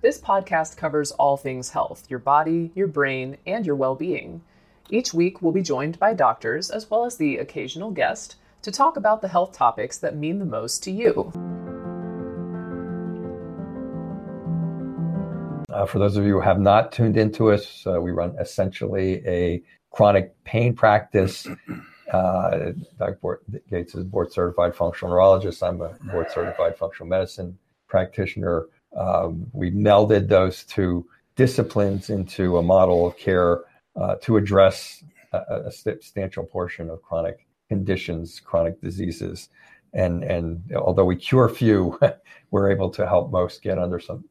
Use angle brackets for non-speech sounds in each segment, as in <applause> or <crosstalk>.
This podcast covers all things health your body, your brain, and your well being. Each week, we'll be joined by doctors as well as the occasional guest to talk about the health topics that mean the most to you. Uh, for those of you who have not tuned into us, uh, we run essentially a chronic pain practice. <clears throat> Uh, Dr. Gates is board certified functional neurologist. I'm a board certified functional medicine practitioner. Um, we melded those two disciplines into a model of care uh, to address a, a, substantial portion of chronic conditions, chronic diseases. And, and although we cure few, <laughs> we're able to help most get under some,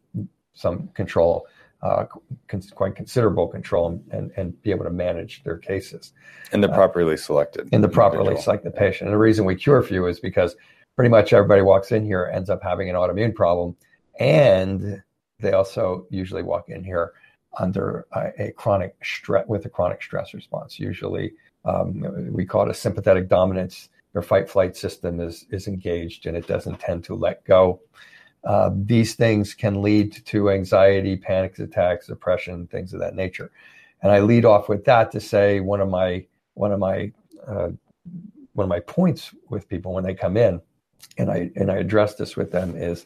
some control uh, con- quite considerable control and, and be able to manage their cases. And the uh, properly selected. In the properly selected patient. And the reason we cure few is because pretty much everybody walks in here ends up having an autoimmune problem. And they also usually walk in here under a, a chronic stress with a chronic stress response. Usually um, we call it a sympathetic dominance. Their fight flight system is, is engaged and it doesn't tend to let go. Uh, these things can lead to anxiety, panic attacks, depression, things of that nature. And I lead off with that to say one of my one of my uh, one of my points with people when they come in, and I and I address this with them is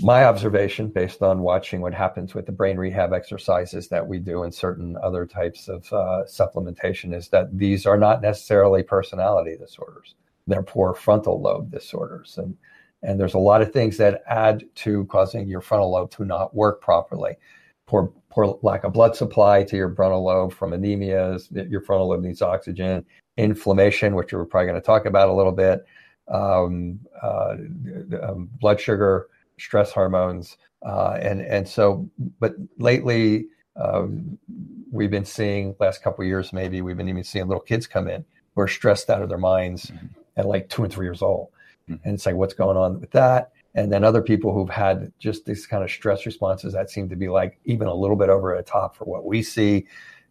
my observation based on watching what happens with the brain rehab exercises that we do and certain other types of uh, supplementation is that these are not necessarily personality disorders; they're poor frontal lobe disorders and and there's a lot of things that add to causing your frontal lobe to not work properly. Poor, poor lack of blood supply to your frontal lobe from anemias. Your frontal lobe needs oxygen. Inflammation, which we're probably going to talk about a little bit. Um, uh, um, blood sugar, stress hormones, uh, and and so. But lately, um, we've been seeing last couple years maybe we've been even seeing little kids come in who are stressed out of their minds mm-hmm. at like two and three years old Mm-hmm. And it's like, what's going on with that? And then other people who've had just these kind of stress responses that seem to be like even a little bit over the top for what we see.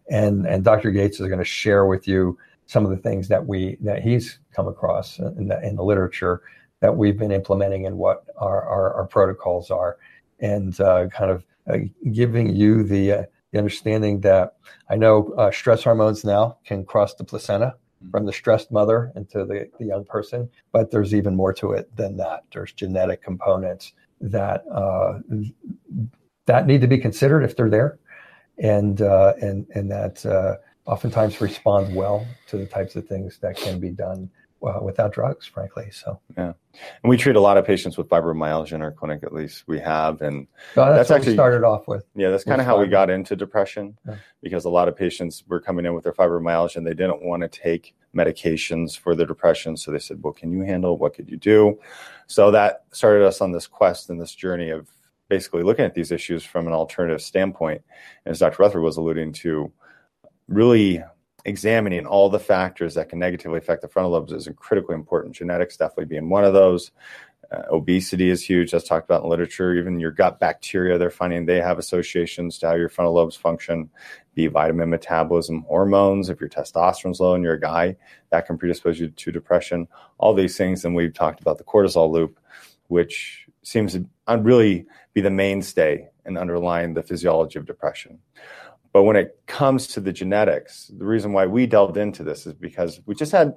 And and Dr. Gates is going to share with you some of the things that we that he's come across in the, in the literature that we've been implementing and what our, our, our protocols are, and uh, kind of uh, giving you the, uh, the understanding that I know uh, stress hormones now can cross the placenta from the stressed mother into the, the young person. But there's even more to it than that. There's genetic components that uh, that need to be considered if they're there, and uh, and and that uh, oftentimes respond well to the types of things that can be done uh, without drugs, frankly. So yeah, and we treat a lot of patients with fibromyalgia in our clinic. At least we have, and oh, that's, that's actually started off with. Yeah, that's kind of how we got into depression, yeah. because a lot of patients were coming in with their fibromyalgia and they didn't want to take medications for their depression. So they said, "Well, can you handle? What could you do?" So that started us on this quest and this journey of basically looking at these issues from an alternative standpoint. And as Dr. Rutherford was alluding to, really examining all the factors that can negatively affect the frontal lobes is critically important. Genetics definitely being one of those. Uh, obesity is huge. That's talked about in literature. Even your gut bacteria, they're finding they have associations to how your frontal lobes function. B vitamin metabolism, hormones. If your testosterone's low and you're a guy, that can predispose you to depression. All these things. And we've talked about the cortisol loop, which seems to really be the mainstay and underlying the physiology of depression. But when it comes to the genetics, the reason why we delved into this is because we just had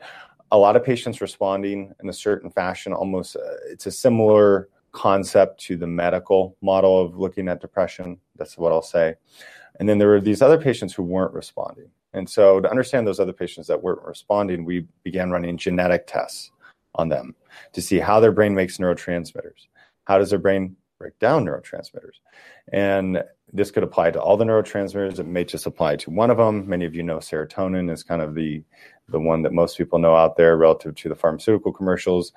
a lot of patients responding in a certain fashion. Almost, uh, it's a similar concept to the medical model of looking at depression. That's what I'll say. And then there were these other patients who weren't responding. And so, to understand those other patients that weren't responding, we began running genetic tests on them to see how their brain makes neurotransmitters. How does their brain break down neurotransmitters? And this could apply to all the neurotransmitters. It may just apply to one of them. Many of you know serotonin is kind of the the one that most people know out there relative to the pharmaceutical commercials.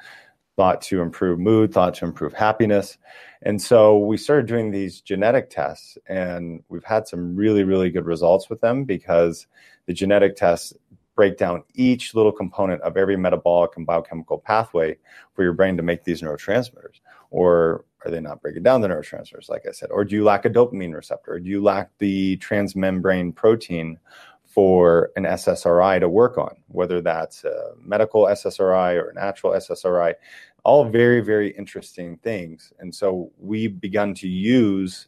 Thought to improve mood, thought to improve happiness. And so we started doing these genetic tests, and we've had some really, really good results with them because the genetic tests break down each little component of every metabolic and biochemical pathway for your brain to make these neurotransmitters. Or are they not breaking down the neurotransmitters, like I said? Or do you lack a dopamine receptor? Or do you lack the transmembrane protein for an SSRI to work on, whether that's a medical SSRI or a natural SSRI? all very, very interesting things. And so we've begun to use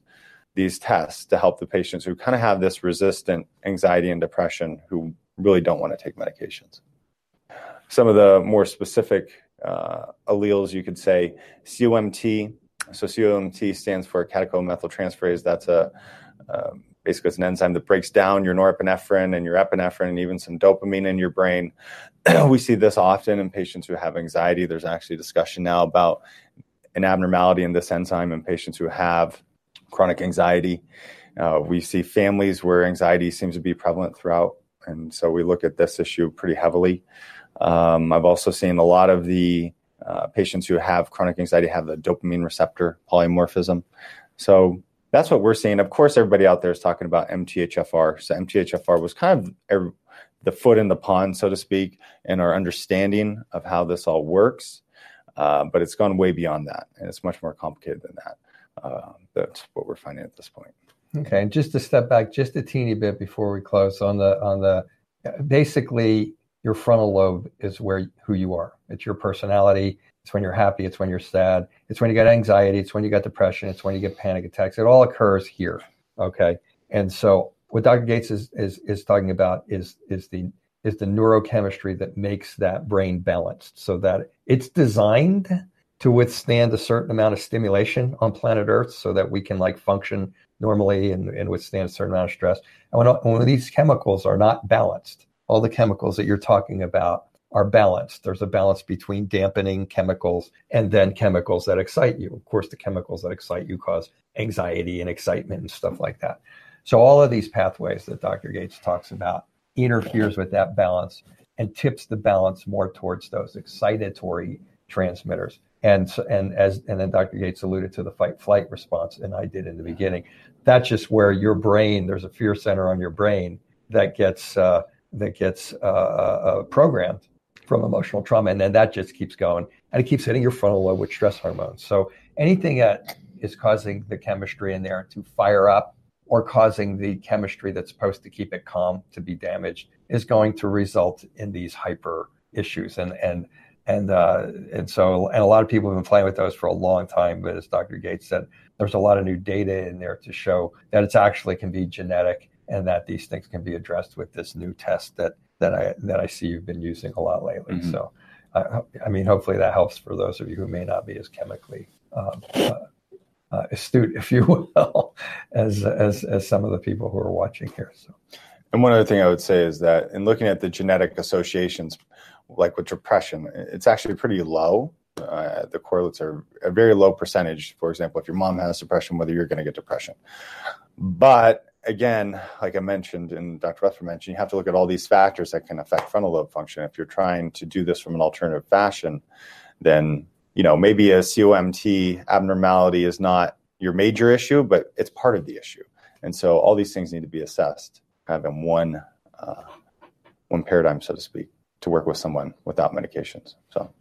these tests to help the patients who kind of have this resistant anxiety and depression who really don't want to take medications. Some of the more specific uh, alleles, you could say COMT. So COMT stands for catechol-methyltransferase. That's a um, basically it's an enzyme that breaks down your norepinephrine and your epinephrine and even some dopamine in your brain. <clears throat> we see this often in patients who have anxiety. There's actually discussion now about an abnormality in this enzyme in patients who have chronic anxiety. Uh, we see families where anxiety seems to be prevalent throughout, and so we look at this issue pretty heavily. Um, I've also seen a lot of the uh, patients who have chronic anxiety have the dopamine receptor polymorphism. So that's what we're seeing. Of course, everybody out there is talking about MTHFR. So MTHFR was kind of the foot in the pond, so to speak, in our understanding of how this all works. Uh, but it's gone way beyond that, and it's much more complicated than that. Uh, that's what we're finding at this point. Okay, and just to step back just a teeny bit before we close on the on the basically your frontal lobe is where who you are. It's your personality. It's when you're happy. It's when you're sad. It's when you get anxiety. It's when you get depression. It's when you get panic attacks. It all occurs here. Okay, and so what Dr. Gates is is is talking about is is the is the neurochemistry that makes that brain balanced so that it's designed to withstand a certain amount of stimulation on planet Earth so that we can like function normally and, and withstand a certain amount of stress. And when, when these chemicals are not balanced, all the chemicals that you're talking about are balanced. There's a balance between dampening chemicals and then chemicals that excite you. Of course, the chemicals that excite you cause anxiety and excitement and stuff like that. So all of these pathways that Dr. Gates talks about interferes with that balance and tips the balance more towards those excitatory transmitters and and as and then Dr. Gates alluded to the fight flight response, and I did in the beginning. That's just where your brain there's a fear center on your brain that gets uh, that gets uh, uh, programmed from emotional trauma, and then that just keeps going, and it keeps hitting your frontal lobe with stress hormones. So anything that is causing the chemistry in there to fire up or causing the chemistry that's supposed to keep it calm to be damaged is going to result in these hyper issues and and and uh, and so and a lot of people have been playing with those for a long time. But as Dr. Gates said, there's a lot of new data in there to show that it's actually can be genetic and that these things can be addressed with this new test that that I that I see you've been using a lot lately. Mm-hmm. So, I, I, mean, hopefully that helps for those of you who may not be as chemically. Um, uh, uh, astute, if you will, <laughs> as as as some of the people who are watching here. So, and one other thing I would say is that in looking at the genetic associations, like with depression, it's actually pretty low. Uh, the correlates are a very low percentage. For example, if your mom has depression, whether you're going to get depression. But again, like I mentioned and Dr. Rutherford mentioned, you have to look at all these factors that can affect frontal lobe function. If you're trying to do this from an alternative fashion, then you know maybe a COMT abnormality is not your major issue, but it's part of the issue. And so all these things need to be assessed kind of in one uh, one paradigm, so to speak to work with someone without medications. So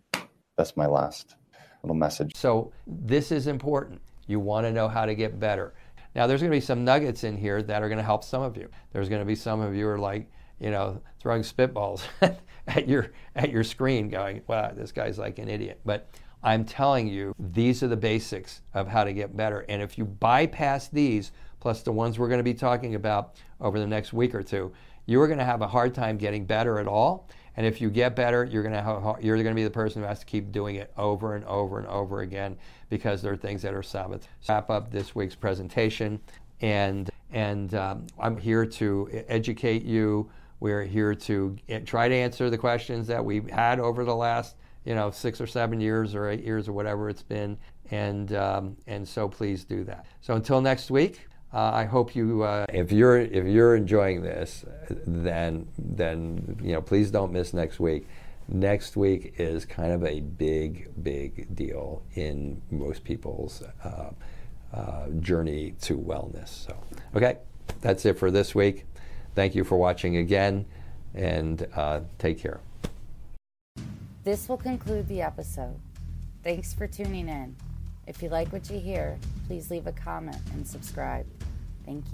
that's my last little message. So this is important. You want to know how to get better. Now there's going to be some nuggets in here that are going to help some of you. There's going to be some of you are like, you know, throwing spitballs <laughs> at your at your screen going, "Wow, this guy's like an idiot." But I'm telling you, these are the basics of how to get better. And if you bypass these plus the ones we're going to be talking about over the next week or two, you are going to have a hard time getting better at all and if you get better, you're going to have, you're going to be the person who has to keep doing it over and over and over again because there are things that are sabotaged. Wrap up this week's presentation, and and um, I'm here to educate you. We're here to try to answer the questions that we've had over the last you know six or seven years or eight years or whatever it's been, and um, and so please do that. So until next week. Uh, I hope you. Uh, if you're if you're enjoying this, then then you know please don't miss next week. Next week is kind of a big big deal in most people's uh, uh journey to wellness. So okay, that's it for this week. Thank you for watching again, and uh, take care. This will conclude the episode. Thanks for tuning in. If you like what you hear, please leave a comment and subscribe. Thank you.